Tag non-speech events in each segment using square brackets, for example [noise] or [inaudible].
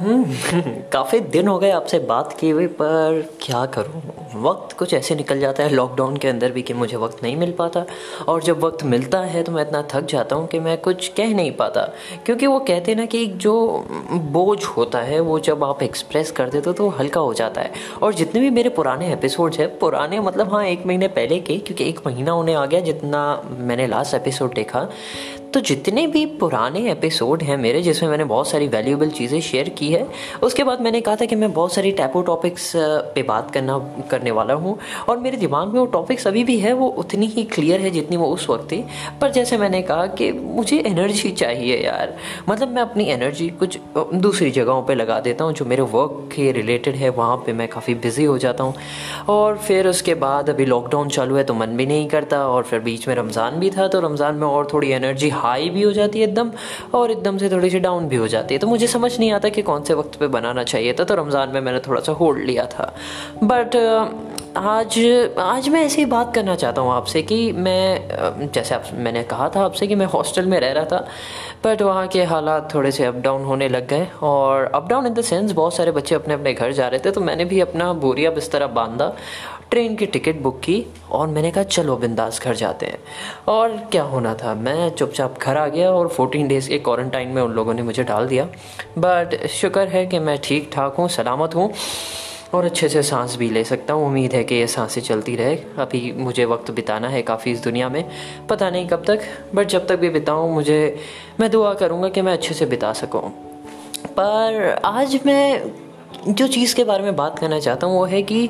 [laughs] काफ़ी दिन हो गए आपसे बात की हुई पर क्या करूँ? वक्त कुछ ऐसे निकल जाता है लॉकडाउन के अंदर भी कि मुझे वक्त नहीं मिल पाता। और जब वक्त मिलता है तो मैं इतना थक जाता हूँ कि मैं कुछ कह नहीं पाता। क्योंकि वो कहते ना कि जो बोझ होता है, वो जब आप एक्सप्रेस कर देते हो तो हल्का हो जाता है। और जितने भी मेरे पुराने एपिसोड्स हैं, पुराने मतलब हाँ एक महीने पहले के, क्योंकि एक महीना उन्हें आ गया जितना मैंने लास्ट एपिसोड देखा। तो जितने भी पुराने एपिसोड हैं मेरे, जिसमें मैंने बहुत सारी वैल्यूएबल चीज़ें शेयर की है, उसके बाद मैंने कहा था कि मैं बहुत सारी टैपो टॉपिक्स पे बात करना करने वाला हूँ। और मेरे दिमाग में वो टॉपिक्स अभी भी है, वो उतनी ही क्लियर है जितनी वो उस वक्त थी। पर जैसे मैंने कहा कि मुझे एनर्जी चाहिए यार। मतलब मैं अपनी एनर्जी कुछ दूसरी जगहों पर लगा देता हूँ, जो मेरे वर्क के रिलेटेड है, वहाँ पर मैं काफ़ी बिज़ी हो जाता हूँ। और फिर उसके बाद अभी लॉकडाउन चालू है तो मन भी नहीं करता, और फिर बीच में रमज़ान भी था तो रमज़ान में और थोड़ी एनर्जी हाई भी हो जाती है एकदम, और एकदम से थोड़ी सी डाउन भी हो जाती है। तो मुझे समझ नहीं आता कि कौन से वक्त पे बनाना चाहिए था तो रमज़ान में मैंने थोड़ा सा होल्ड लिया था। बट आज आज मैं ऐसे ही बात करना चाहता हूँ आपसे कि मैं, जैसे आप, मैंने कहा था आपसे कि मैं हॉस्टल में रह रहा था बट वहाँ के हालात थोड़े से अप डाउन होने लग गए और up down in the sense बहुत सारे बच्चे अपने अपने घर जा रहे थे तो मैंने भी अपना बोरिया बिस्तर बांधा ट्रेन की टिकट बुक की और मैंने कहा, चलो बिंदास घर जाते हैं। और क्या होना था? मैं चुपचाप घर आ गया और 14 डेज़ के क्वारंटाइन में उन लोगों ने मुझे डाल दिया बट शुक्र है कि मैं ठीक ठाक हूँ, सलामत हूँ। और अच्छे से सांस भी ले सकता हूँ। उम्मीद है कि ये साँसें चलती रहे। अभी मुझे वक्त बिताना है काफ़ी इस दुनिया में। पता नहीं कब तक बट जब तक भी बिताऊँ मुझे मैं दुआ करूँगा कि मैं अच्छे से बिता सकूँ। पर आज मैं जो चीज़ के बारे में बात करना चाहता हूँ वो है कि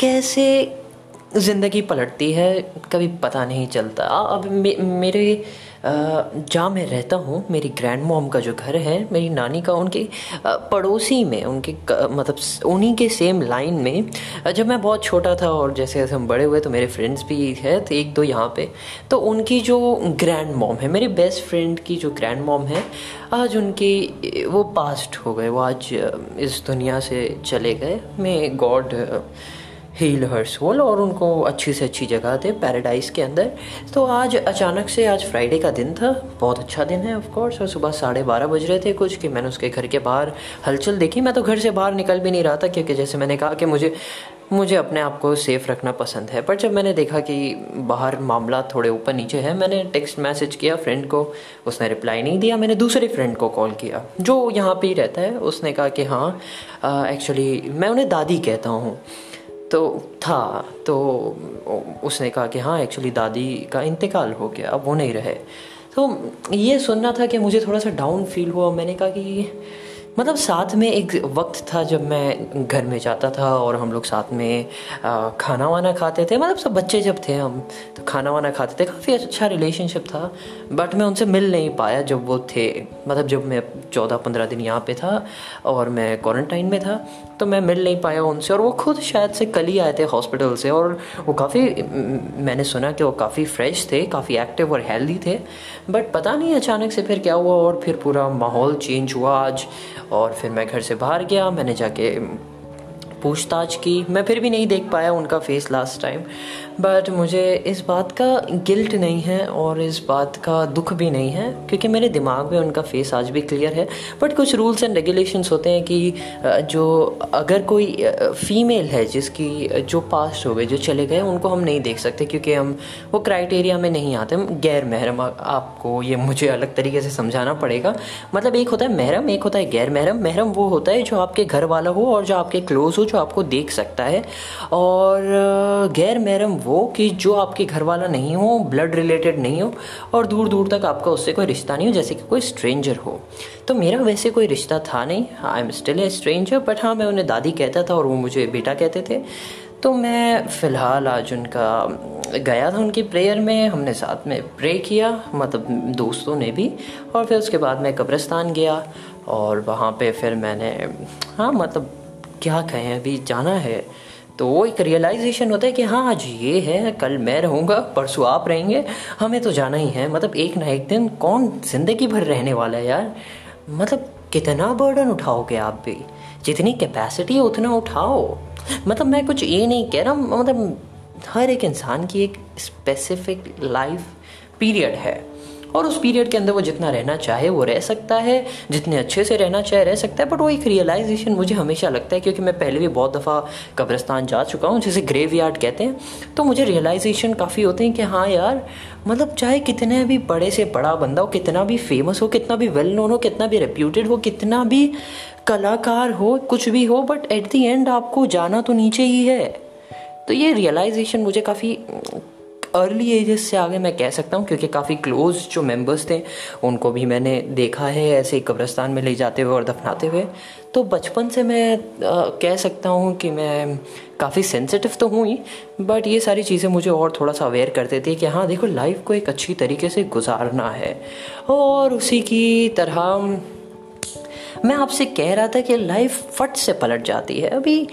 कैसे ज़िंदगी पलटती है कभी पता नहीं चलता। अब मे, मेरे जहाँ मैं रहता हूँ, मेरी ग्रैंड मॉम का जो घर है, मेरी नानी का उनके पड़ोसी में, उनके मतलब उन्हीं के सेम लाइन में जब मैं बहुत छोटा था और जैसे जैसे हम बड़े हुए तो मेरे फ्रेंड्स भी है तो एक दो यहाँ पे तो उनकी जो ग्रैंड मॉम है, मेरी बेस्ट फ्रेंड की जो ग्रैंड मॉम है, आज उनकी, वो पास्ट हो गए, वो आज इस दुनिया से चले गए। मैं गॉड हील हर सोल और उनको अच्छी से अच्छी जगह दे पैराडाइज के अंदर। तो आज अचानक से आज फ्राइडे का दिन था। बहुत अच्छा दिन है ऑफकोर्स और सुबह साढ़े बारह बज रहे थे कुछ कि मैंने उसके घर के बाहर हलचल देखी। मैं तो घर से बाहर निकल भी नहीं रहा था, क्योंकि जैसे मैंने कहा कि मुझे मुझे अपने आप को सेफ़ रखना पसंद है। पर जब मैंने देखा कि बाहर मामला थोड़े ऊपर नीचे है, मैंने टेक्स्ट मैसेज किया फ्रेंड को, उसने रिप्लाई नहीं दिया। मैंने दूसरे फ्रेंड को कॉल किया, जो यहाँ पे ही रहता है। उसने कहा कि हाँ एक्चुअली मैं उन्हें दादी कहता हूँ। तो था तो उसने कहा कि हाँ एक्चुअली दादी का इंतकाल हो गया, अब वो नहीं रहे। तो ये सुनना था कि मुझे थोड़ा सा डाउन फील हुआ। मैंने कहा कि मतलब साथ में एक वक्त था जब मैं घर में जाता था और हम लोग साथ में खाना वाना खाते थे। मतलब सब बच्चे जब थे हम तो खाना वाना खाते थे। काफ़ी अच्छा रिलेशनशिप था बट मैं उनसे मिल नहीं पाया जब वो थे। मतलब जब मैं चौदह पंद्रह दिन यहाँ पे था और मैं क्वारंटाइन में था तो मैं मिल नहीं पाया उनसे और वो खुद शायद से कल ही आए थे हॉस्पिटल से और वो काफ़ी, मैंने सुना कि वो काफ़ी फ्रेश थे, काफ़ी एक्टिव और हेल्दी थे बट पता नहीं अचानक से फिर क्या हुआ और फिर पूरा माहौल चेंज हुआ आज और फिर मैं घर से बाहर गया, मैंने जाके पूछताछ की। मैं फिर भी नहीं देख पाया उनका फेस लास्ट टाइम बट मुझे इस बात का गिल्ट नहीं है और इस बात का दुख भी नहीं है, क्योंकि मेरे दिमाग में उनका फेस आज भी क्लियर है। बट कुछ रूल्स एंड रेगुलेशंस होते हैं कि जो अगर कोई फीमेल है जिसकी जो पास्ट हो गए, जो चले गए, उनको हम नहीं देख सकते क्योंकि हम, वो क्राइटेरिया में नहीं आते। हम गैर महरम आपको ये मुझे अलग तरीके से समझाना पड़ेगा। मतलब एक होता है महरम, एक होता है गैर महरम महरम वो होता है जो आपके घर वाला हो और जो आपके क्लोज हो जो आपको देख सकता है। और गैर महरम वो कि जो आपके घर वाला नहीं हो ब्लड रिलेटेड नहीं हो, और दूर दूर तक आपका उससे कोई रिश्ता नहीं हो, जैसे कि कोई स्ट्रेंजर हो। तो मेरा वैसे कोई रिश्ता था नहीं। I am still a stranger but हाँ मैं उन्हें दादी कहता था और वो मुझे बेटा कहते थे। तो मैं फ़िलहाल आज उनका, गया था उनकी प्रेयर में, हमने साथ में प्रे किया मतलब दोस्तों ने भी, और फिर उसके बाद मैं कब्रस्तान गया, और वहाँ पे फिर मैंने हाँ मतलब क्या कहें, अभी जाना है। तो वो एक रियलाइजेशन होता है कि हाँ आज ये है, कल मैं रहूँगा, परसों आप रहेंगे। हमें तो जाना ही है। मतलब एक ना एक दिन कौन ज़िंदगी भर रहने वाला है यार। मतलब कितना बर्डन उठाओगे आप भी। जितनी कैपेसिटी है, उतना उठाओ। मतलब मैं कुछ ये नहीं कह रहा मतलब हर एक इंसान की एक स्पेसिफिक लाइफ पीरियड है। और उस पीरियड के अंदर वो जितना रहना चाहे, वो रह सकता है, जितने अच्छे से रहना चाहे, रह सकता है बट वो एक रियलाइजेशन मुझे हमेशा लगता है, क्योंकि मैं पहले भी बहुत दफ़ा कब्रस्तान जा चुका हूँ, जैसे ग्रेव यार्ड कहते हैं तो मुझे रियलाइजेशन काफ़ी होते हैं कि हाँ यार मतलब चाहे कितने भी बड़े से बड़ा बंदा हो, कितना भी फ़ेमस हो, कितना भी वेल नोन हो, कितना भी रेप्यूटेड हो, कितना भी कलाकार हो, कुछ भी हो बट एट दी एंड आपको जाना तो नीचे ही है। तो ये रियलाइजेशन मुझे काफ़ी अर्ली एजेस से आगे मैं कह सकता हूँ क्योंकि काफ़ी क्लोज जो मेंबर्स थे उनको भी मैंने देखा है ऐसे ही कब्रस्तान में ले जाते हुए और दफनाते हुए। तो बचपन से मैं आ, कह सकता हूँ कि मैं काफ़ी सेंसिटिव तो हूँ ही बट ये सारी चीज़ें मुझे और थोड़ा सा अवेयर करते थे कि हाँ देखो लाइफ को एक अच्छी तरीके से गुजारना है। और उसी की तरह मैं आपसे कह रहा था कि लाइफ फट से पलट जाती है। अभी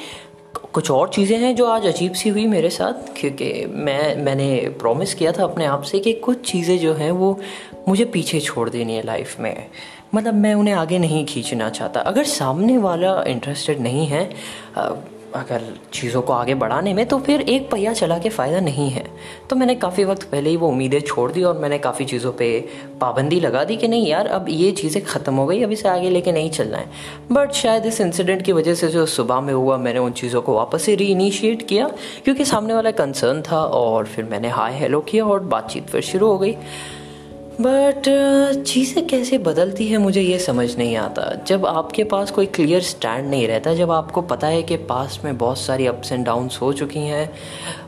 कुछ और चीज़ें हैं जो आज अजीब सी हुई मेरे साथ? क्योंकि मैं, मैंने प्रॉमिस किया था अपने आप से कि कुछ चीज़ें जो हैं वो मुझे पीछे छोड़ देनी है लाइफ में। मतलब मैं उन्हें आगे नहीं खींचना चाहता। अगर सामने वाला इंटरेस्टेड नहीं है अगर चीज़ों को आगे बढ़ाने में तो फिर एक पहिया चला के फ़ायदा नहीं है। तो मैंने काफ़ी वक्त पहले ही वो उम्मीदें छोड़ दी और मैंने काफ़ी चीज़ों पे पाबंदी लगा दी कि नहीं यार, अब ये चीज़ें ख़त्म हो गई, अब इसे आगे लेके नहीं चलना है। बट शायद इस इंसिडेंट की वजह से जो सुबह में हुआ, मैंने उन चीज़ों को वापस से री इनिशिएट किया, क्योंकि सामने वाला कंसर्न था और फिर मैंने हाय हेलो किया और बातचीत फिर शुरू हो गई। बट uh, चीज़ें कैसे बदलती है मुझे ये समझ नहीं आता। जब आपके पास कोई क्लियर स्टैंड नहीं रहता जब आपको पता है कि पास में बहुत सारी अप्स एंड डाउन्स हो चुकी हैं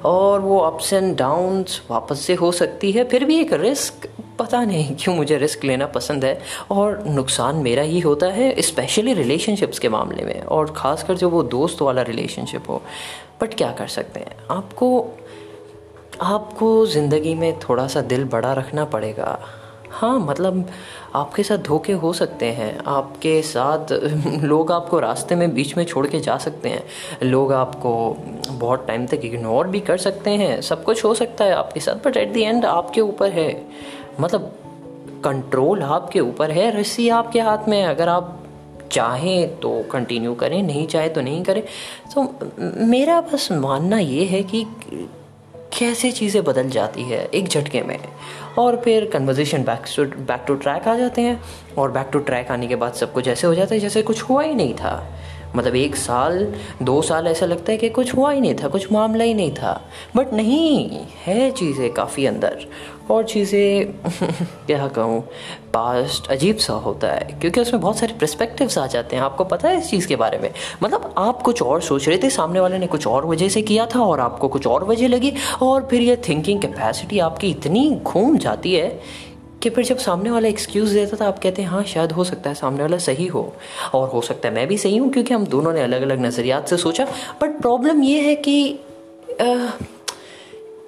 और वो अप्स एंड डाउन्स वापस से हो सकती है फिर भी एक रिस्क पता नहीं क्यों मुझे रिस्क लेना पसंद है। और नुकसान मेरा ही होता है स्पेशली रिलेशनशिप्स के मामले में और ख़ासकर जो वो दोस्त वाला रिलेशनशिप हो। बट क्या कर सकते हैं? आपको आपको ज़िंदगी में थोड़ा सा दिल बड़ा रखना पड़ेगा। हाँ मतलब आपके साथ धोखे हो सकते हैं। आपके साथ [laughs] लोग आपको रास्ते में बीच में छोड़ के जा सकते हैं। लोग आपको बहुत टाइम तक इग्नोर भी कर सकते हैं। सब कुछ हो सकता है आपके साथ बट एट दी एंड आपके ऊपर है। मतलब कंट्रोल आपके ऊपर है, रस्सी आपके हाथ में है। अगर आप चाहें तो कंटिन्यू करें, नहीं चाहे तो नहीं करें। तो मेरा बस मानना ये है कि कैसे चीज़ें बदल जाती है एक झटके में। और फिर conversation back to back to track आ जाते हैं और बैक टू ट्रैक आने के बाद सब कुछ ऐसे हो जाता है जैसे कुछ हुआ ही नहीं था। मतलब एक साल, दो साल ऐसा लगता है कि कुछ हुआ ही नहीं था, कुछ मामला ही नहीं था। बट नहीं, है चीज़ें काफ़ी अंदर। और चीज़ें, [laughs] क्या कहूँ पास्ट अजीब सा होता है, क्योंकि उसमें बहुत सारे प्रस्पेक्टिव्स आ जाते हैं। आपको पता है इस चीज़ के बारे में? मतलब आप कुछ और सोच रहे थे, सामने वाले ने कुछ और वजह से किया था, और आपको कुछ और वजह लगी, और फिर ये थिंकिंग कैपेसिटी आपकी इतनी घूम जाती है कि फिर जब सामने वाला एक्सक्यूज़ देता था, आप कहते हैं हाँ शायद हो सकता है सामने वाला सही हो और हो सकता है मैं भी सही हूँ, क्योंकि हम दोनों ने अलग अलग नज़रियात से सोचा। बट प्रॉब्लम ये है कि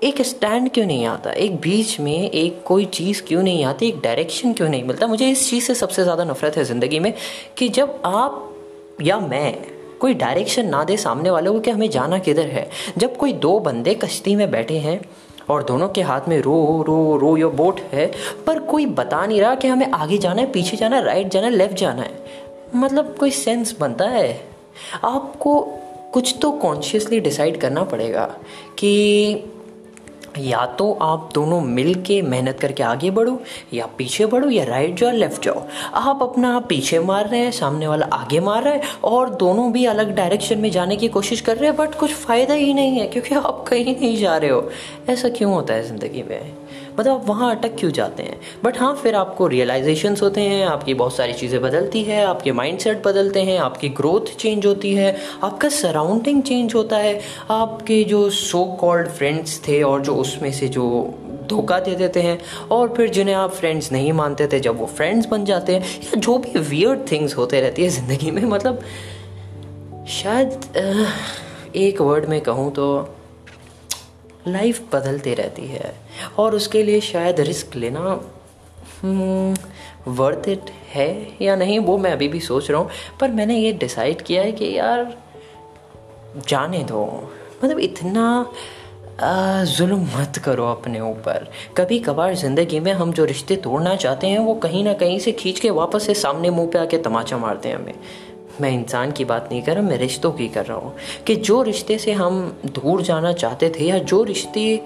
एक स्टैंड क्यों नहीं आता? एक बीच में एक कोई चीज़ क्यों नहीं आती? एक डायरेक्शन क्यों नहीं मिलता? मुझे इस चीज़ से सबसे ज़्यादा नफरत है ज़िंदगी में कि जब आप या मैं कोई डायरेक्शन ना दे सामने वाले को कि हमें जाना किधर है। जब कोई दो बंदे कश्ती में बैठे हैं और दोनों के हाथ में रो रो रो, यो बोट है, पर कोई बता नहीं रहा कि हमें आगे जाना है, पीछे जाना है राइट जाना है लेफ़्ट जाना है। मतलब कोई सेंस बनता है। आपको कुछ तो कॉन्शियसली डिसाइड करना पड़ेगा कि या तो आप दोनों मिल के मेहनत करके आगे बढ़ो, या पीछे बढ़ो, या राइट जाओ लेफ़्ट जाओ। आप अपना पीछे मार रहे हैं, सामने वाला आगे मार रहा है, और दोनों भी अलग डायरेक्शन में जाने की कोशिश कर रहे हैं बट कुछ फ़ायदा ही नहीं है, क्योंकि आप कहीं नहीं जा रहे हो। ऐसा क्यों होता है ज़िंदगी में? मतलब आप वहाँ अटक क्यों जाते हैं? बट हाँ फिर आपको रियलाइजेशन होते हैं, आपकी बहुत सारी चीज़ें बदलती है, आपके माइंड बदलते हैं, आपकी ग्रोथ चेंज होती है, आपका सराउंडिंग चेंज होता है। आपके जो सो कॉल्ड फ्रेंड्स थे और जो उसमें से जो धोखा दे देते हैं, और फिर जिन्हें आप फ्रेंड्स नहीं मानते थे, जब वो फ्रेंड्स बन जाते हैं, या जो भी वियर्ड थिंग्स होते रहती है ज़िंदगी में मतलब शायद एक वर्ड में कहूँ तो लाइफ बदलती रहती है। और उसके लिए शायद रिस्क लेना वर्थ इट है या नहीं, वो मैं अभी भी सोच रहा हूँ। पर मैंने ये डिसाइड किया है कि यार, जाने दो। मतलब इतना जुल्म मत करो अपने ऊपर। कभी कभार ज़िंदगी में हम जो रिश्ते तोड़ना चाहते हैं, वो कहीं ना कहीं से खींच के वापस से सामने मुँह पे आके तमाचा मारते हैं हमें। मैं इंसान की बात नहीं कर रहा मैं रिश्तों की कर रहा हूँ। कि जो रिश्ते से हम दूर जाना चाहते थे या जो रिश्ते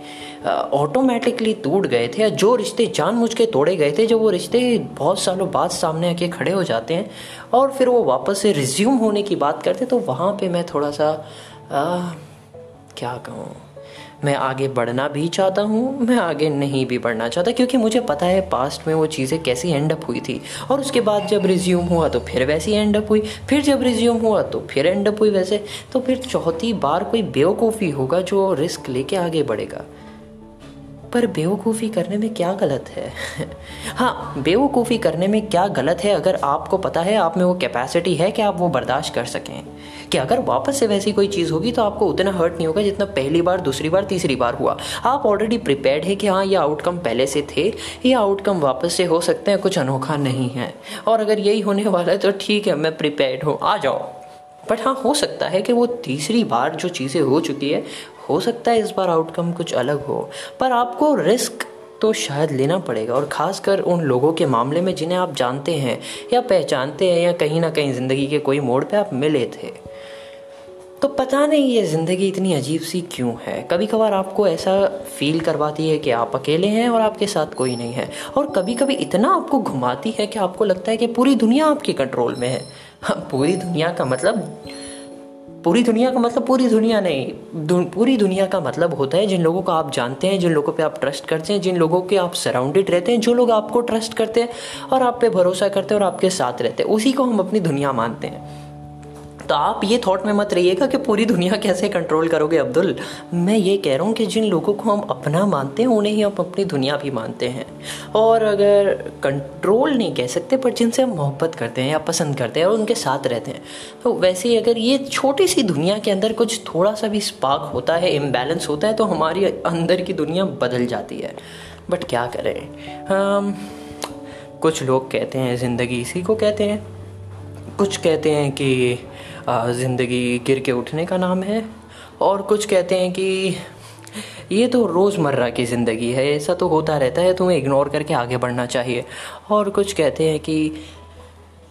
ऑटोमेटिकली टूट गए थे या जो रिश्ते जानबूझ के तोड़े गए थे जब वो रिश्ते बहुत सालों बाद सामने आके खड़े हो जाते हैं और फिर वो वापस से रिज्यूम होने की बात करते तो वहाँ पर मैं थोड़ा सा आ, क्या कहूँ? मैं आगे बढ़ना भी चाहता हूँ, मैं आगे नहीं भी बढ़ना चाहता, क्योंकि मुझे पता है पास्ट में वो चीज़ें कैसी एंड अप हुई थी। और उसके बाद जब रिज्यूम हुआ तो फिर वैसी एंड अप हुई, फिर जब रिज्यूम हुआ तो फिर एंड अप हुई वैसे। तो फिर चौथी बार कोई बेवकूफ़ी होगा जो रिस्क लेके आगे बढ़ेगा। पर बेवकूफ़ी करने में क्या गलत है? [laughs] हाँ बेवकूफ़ी करने में क्या गलत है? अगर आपको पता है, आप में वो कैपेसिटी है कि आप वो बर्दाश्त कर सकें। कि अगर वापस से वैसी कोई चीज़ होगी तो आपको उतना हर्ट नहीं होगा जितना पहली बार, दूसरी बार, तीसरी बार हुआ। आप ऑलरेडी प्रिपेयर्ड है कि हाँ ये आउटकम पहले से थे। ये आउटकम वापस से हो सकते हैं, कुछ अनोखा नहीं है। और अगर यही होने वाला है तो ठीक है, मैं प्रिपेयर्ड हूँ, आ जाओ। बट हाँ हो सकता है कि वो तीसरी बार जो चीज़ें हो चुकी है हो सकता है इस बार आउटकम कुछ अलग हो, पर आपको रिस्क तो शायद लेना पड़ेगा और ख़ासकर उन लोगों के मामले में जिन्हें आप जानते हैं या पहचानते हैं या कहीं ना कहीं ज़िंदगी के कोई मोड़ पे आप मिले थे। तो पता नहीं ये ज़िंदगी इतनी अजीब सी क्यों है। कभी कभार आपको ऐसा फील करवाती है कि आप अकेले हैं और आपके साथ कोई नहीं है, और कभी कभी इतना आपको घुमाती है कि आपको लगता है कि पूरी दुनिया आपके कंट्रोल में है। हाँ पूरी दुनिया का मतलब पूरी दुनिया का मतलब पूरी दुनिया नहीं दु, पूरी दुनिया का मतलब होता है जिन लोगों को आप जानते हैं जिन लोगों पे आप ट्रस्ट करते हैं जिन लोगों के आप सराउंडेड रहते हैं जो लोग आपको ट्रस्ट करते हैं और आप पे भरोसा करते हैं और आपके साथ रहते हैं उसी को हम अपनी दुनिया मानते हैं। तो आप ये थॉट में मत रहिएगा कि पूरी दुनिया कैसे कंट्रोल करोगे, अब्दुल। मैं ये कह रहा हूँ कि जिन लोगों को हम अपना मानते हैं, उन्हें ही हम अपनी दुनिया भी मानते हैं। और अगर कंट्रोल नहीं कह सकते, पर जिनसे हम मोहब्बत करते हैं या पसंद करते हैं और उनके साथ रहते हैं तो वैसे ही अगर ये छोटी सी दुनिया के अंदर कुछ थोड़ा सा भी स्पार्क होता है इम्बैलेंस होता है तो हमारी अंदर की दुनिया बदल जाती है। बट क्या करें? हम कुछ लोग कहते हैं, ज़िंदगी इसी को कहते हैं। कुछ कहते हैं कि ज़िंदगी गिर के उठने का नाम है। और कुछ कहते हैं कि ये तो रोज़मर्रा की ज़िंदगी है, ऐसा तो होता रहता है, तुम्हें इग्नोर करके आगे बढ़ना चाहिए। और कुछ कहते हैं कि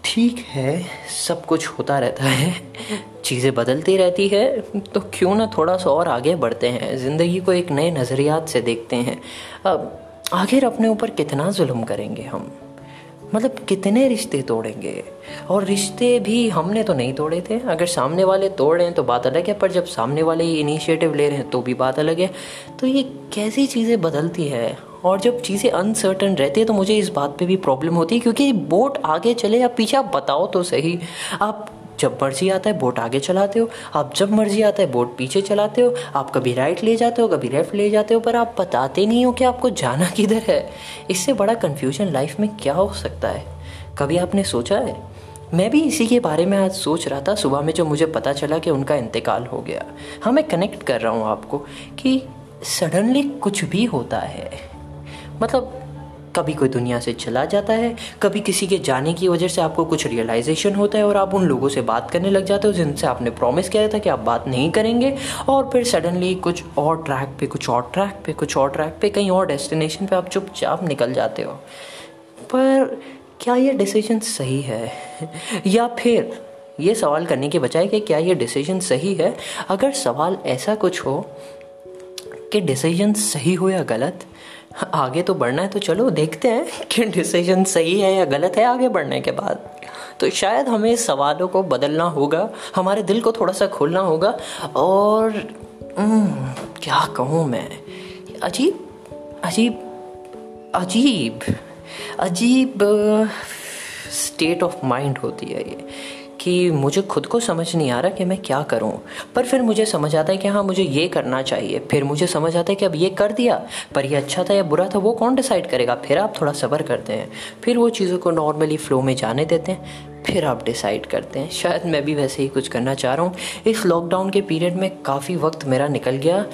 ठीक है, सब कुछ होता रहता है, चीज़ें बदलती रहती है तो क्यों ना थोड़ा सा और आगे बढ़ते हैं, ज़िंदगी को एक नए नज़रियात से देखते हैं। अब आखिर अपने ऊपर कितना जुल्म करेंगे हम? मतलब कितने रिश्ते तोड़ेंगे? और रिश्ते भी हमने तो नहीं तोड़े थे। अगर सामने वाले तोड़ रहे हैं तो बात अलग है, पर जब सामने वाले इनिशिएटिव ले रहे हैं तो भी बात अलग है। तो ये कैसी चीज़ें बदलती है? और जब चीज़ें अनसर्टन रहती है तो मुझे इस बात पे भी प्रॉब्लम होती है, क्योंकि बोट आगे चले या पीछे, आप बताओ तो सही। आप जब मर्ज़ी आता है, बोट आगे चलाते हो। आप जब मर्ज़ी आता है, बोट पीछे चलाते हो। आप कभी राइट ले जाते हो, कभी लेफ़्ट ले जाते हो, पर आप बताते नहीं हो कि आपको जाना किधर है। इससे बड़ा कन्फ्यूज़न लाइफ में क्या हो सकता है? कभी आपने सोचा है? मैं भी इसी के बारे में आज सोच रहा था। सुबह में जो मुझे पता चला कि उनका इंतकाल हो गया हाँ मैं कनेक्ट कर रहा हूँ आपको कि सडनली कुछ भी होता है। मतलब कभी कोई दुनिया से चला जाता है, कभी किसी के जाने की वजह से आपको कुछ रियलाइजेशन होता है और आप उन लोगों से बात करने लग जाते हो जिनसे आपने प्रॉमिस किया था कि आप बात नहीं करेंगे और फिर सडनली कुछ और ट्रैक पे, कुछ और ट्रैक पे, कुछ और ट्रैक पे, कहीं और डेस्टिनेशन पे आप चुपचाप निकल जाते हो। पर क्या ये डिसीज़न सही है? [laughs] या फिर ये सवाल करने के बजाय कि क्या ये डिसीज़न सही है? अगर सवाल ऐसा कुछ हो कि डिसीज़न सही हो या गलत आगे तो बढ़ना है तो चलो देखते हैं कि डिसीज़न सही है या गलत है आगे बढ़ने के बाद। तो शायद हमें सवालों को बदलना होगा हमारे दिल को थोड़ा सा खोलना होगा और हम्म, क्या कहूँ मैं? अजीब अजीब अजीब अजीब स्टेट ऑफ़ माइंड होती है ये। कि मुझे खुद को समझ नहीं आ रहा कि मैं क्या करूँ। पर फिर मुझे समझ आता है कि हाँ मुझे ये करना चाहिए। फिर मुझे समझ आता है कि अब ये कर दिया पर ये अच्छा था या बुरा था वो कौन डिसाइड करेगा? फिर आप थोड़ा सब्र करते हैं। फिर वो चीज़ों को नॉर्मली फ्लो में जाने देते हैं। फिर आप डिसाइड करते हैं। शायद मैं भी वैसे ही कुछ करना चाह रहा हूँ। इस लॉकडाउन के पीरियड में काफ़ी वक्त मेरा निकल गया।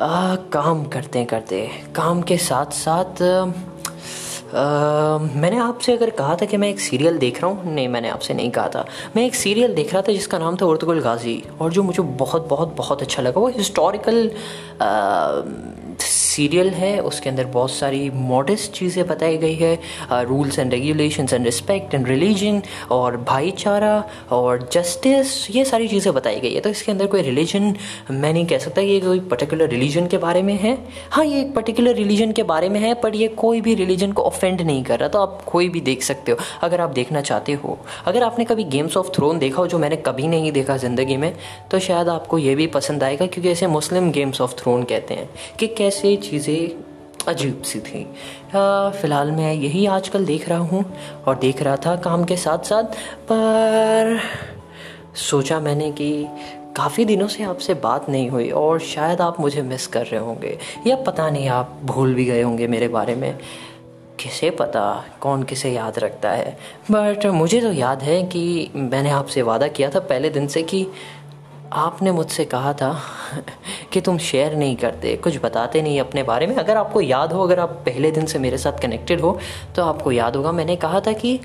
आ, काम करते करते काम के साथ साथ मैंने आपसे अगर कहा था कि मैं एक सीरियल देख रहा हूँ। नहीं, मैंने आपसे नहीं कहा था। मैं एक सीरियल देख रहा था जिसका नाम था उर्तगुल गाजी और जो मुझे बहुत बहुत बहुत अच्छा लगा, वो हिस्टोरिकल सीरियल है, उसके अंदर बहुत सारी मॉडेस्ट चीज़ें बताई गई है rules and regulation and respect and religion और भाईचारा और जस्टिस ये सारी चीज़ें बताई गई है। तो इसके अंदर कोई रिलीजन मैं नहीं कह सकता ये कोई पर्टिकुलर रिलीजन के बारे में है। हाँ ये एक पर्टिकुलर रिलीजन के बारे में है, पर ये कोई भी रिलीजन को ऑफेंड नहीं कर रहा। तो आप कोई भी देख सकते हो। अगर आप देखना चाहते हो, अगर आपने कभी गेम्स ऑफ़ थ्रोन देखा हो, जो मैंने कभी नहीं देखा ज़िंदगी में तो शायद आपको ये भी पसंद आएगा, क्योंकि ऐसे मुस्लिम गेम्स ऑफ़ थ्रोन कहते हैं। कि कैसे चीज़ें अजीब सी थी। फ़िलहाल मैं यही आजकल देख रहा हूँ और देख रहा था काम के साथ साथ पर सोचा मैंने कि काफ़ी दिनों से आपसे बात नहीं हुई और शायद आप मुझे मिस कर रहे होंगे या पता नहीं, आप भूल भी गए होंगे मेरे बारे में। किसे पता, कौन किसे याद रखता है? बट मुझे तो याद है कि मैंने आपसे वादा किया था पहले दिन से कि आपने मुझसे कहा था कि तुम शेयर नहीं करते, कुछ बताते नहीं अपने बारे में। अगर आपको याद हो, अगर आप पहले दिन से मेरे साथ कनेक्टेड हो तो आपको याद होगा, मैंने कहा था कि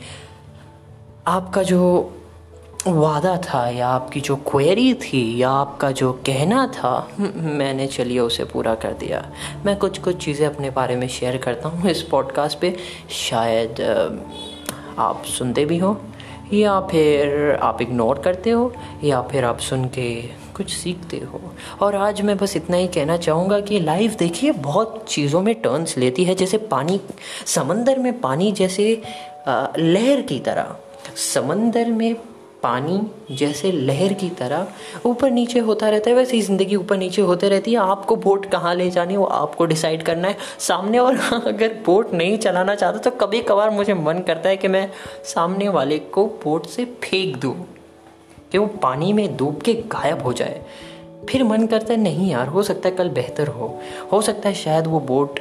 आपका जो वादा था, या आपकी जो क्वेरी थी, या आपका जो कहना था, मैंने चलिए उसे पूरा कर दिया। मैं कुछ कुछ चीज़ें अपने बारे में शेयर करता हूँ इस पॉडकास्ट पे। शायद आप सुनते भी हो। या फिर आप इग्नोर करते हो, या फिर आप सुन के कुछ सीखते हो। और आज मैं बस इतना ही कहना चाहूँगा कि लाइफ देखिए, बहुत चीज़ों में टर्न्स लेती है। जैसे पानी, समंदर में पानी जैसे लहर की तरह। समंदर में पानी जैसे लहर की तरह ऊपर नीचे होता रहता है। वैसे ही ज़िंदगी ऊपर नीचे होते रहती है। आपको बोट कहाँ ले जानी वो आपको डिसाइड करना है। सामने और [laughs] अगर बोट नहीं चलाना चाहता तो कभी कभार मुझे मन करता है कि मैं सामने वाले को बोट से फेंक दूँ, कि वो पानी में डूब के गायब हो जाए। फिर मन करता है, नहीं यार, हो सकता है कल बेहतर हो। हो सकता है शायद वो बोट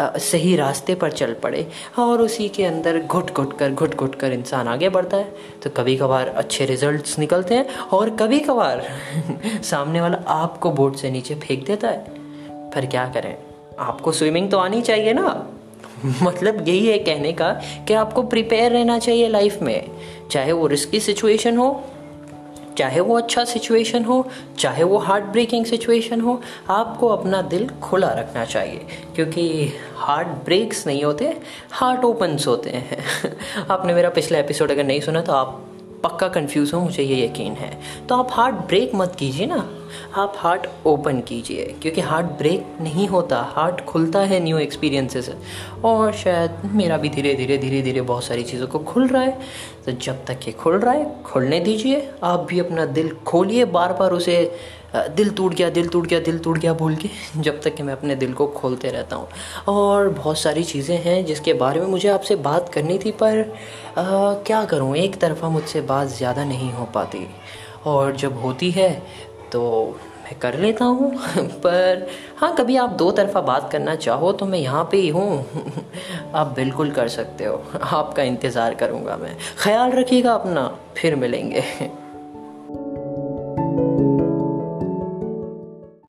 सही रास्ते पर चल पड़े। और उसी के अंदर घुट घुट कर घुट घुट कर इंसान आगे बढ़ता है। तो कभी कभार अच्छे रिजल्ट्स निकलते हैं और कभी कभार [laughs] सामने वाला आपको बोट से नीचे फेंक देता है। पर क्या करें? आपको स्विमिंग तो आनी चाहिए ना? [laughs] मतलब यही है कहने का कि आपको प्रिपेयर रहना चाहिए लाइफ में। चाहे वो रिस्की सिचुएशन हो चाहे वो अच्छा सिचुएशन हो, चाहे वो हार्ट ब्रेकिंग सिचुएशन हो, आपको अपना दिल खुला रखना चाहिए। क्योंकि हार्ट ब्रेक्स नहीं होते हार्ट ओपन्स होते हैं। [laughs] आपने मेरा पिछला एपिसोड अगर नहीं सुना तो आप पक्का कंफ्यूज हो, मुझे ये यकीन है। तो आप हार्ट ब्रेक मत कीजिए ना। आप हार्ट ओपन कीजिए क्योंकि हार्ट ब्रेक नहीं होता हार्ट खुलता है न्यू एक्सपीरियंसेस और शायद मेरा भी धीरे धीरे धीरे धीरे बहुत सारी चीज़ों को खुल रहा है तो जब तक ये खुल रहा है खुलने दीजिए। आप भी अपना दिल खोलिए बार बार उसे दिल टूट गया दिल टूट गया दिल टूट गया बोल के [laughs] जब तक कि मैं अपने दिल को खोलते रहता हूँ। और बहुत सारी चीज़ें हैं जिसके बारे में मुझे आपसे बात करनी थी पर आ, क्या करूँ? एक तरफ़ा मुझसे बात ज़्यादा नहीं हो पाती। और जब होती है तो मैं कर लेता हूँ, [laughs] पर हाँ कभी आप दो तरफ़ा बात करना चाहो तो मैं यहाँ पे ही हूँ। [laughs] आप बिल्कुल कर सकते हो, आपका इंतज़ार करूँगा मैं। ख्याल रखिएगा अपना, फिर मिलेंगे। [laughs]